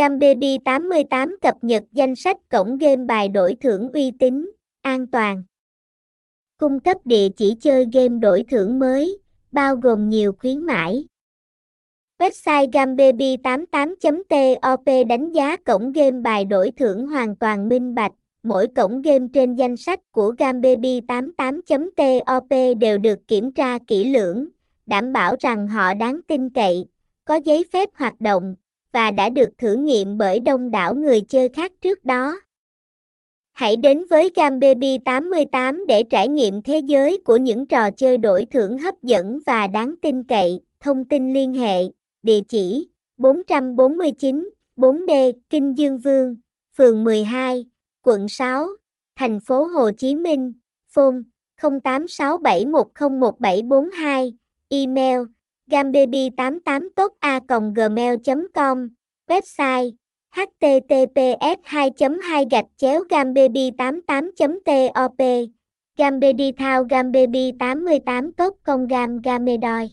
Gambaby 88 cập nhật danh sách cổng game bài đổi thưởng uy tín, an toàn. Cung cấp địa chỉ chơi game đổi thưởng mới, bao gồm nhiều khuyến mãi. Website gambaby88.top đánh giá cổng game bài đổi thưởng hoàn toàn minh bạch. Mỗi cổng game trên danh sách của gambaby88.top đều được kiểm tra kỹ lưỡng, đảm bảo rằng họ đáng tin cậy, có giấy phép hoạt động, và đã được thử nghiệm bởi đông đảo người chơi khác trước đó. Hãy đến với Gambaby 88 để trải nghiệm thế giới của những trò chơi đổi thưởng hấp dẫn và đáng tin cậy. Thông tin liên hệ, địa chỉ 449, 4D, Kinh Dương Vương, phường 12, quận 6, thành phố Hồ Chí Minh, phone 0867101742, email gambaby88topa.gmail.com, website https 2 2 gạch chéo gambaby 88 top gambaby thao gambaby 88 tốt công gam gamedoi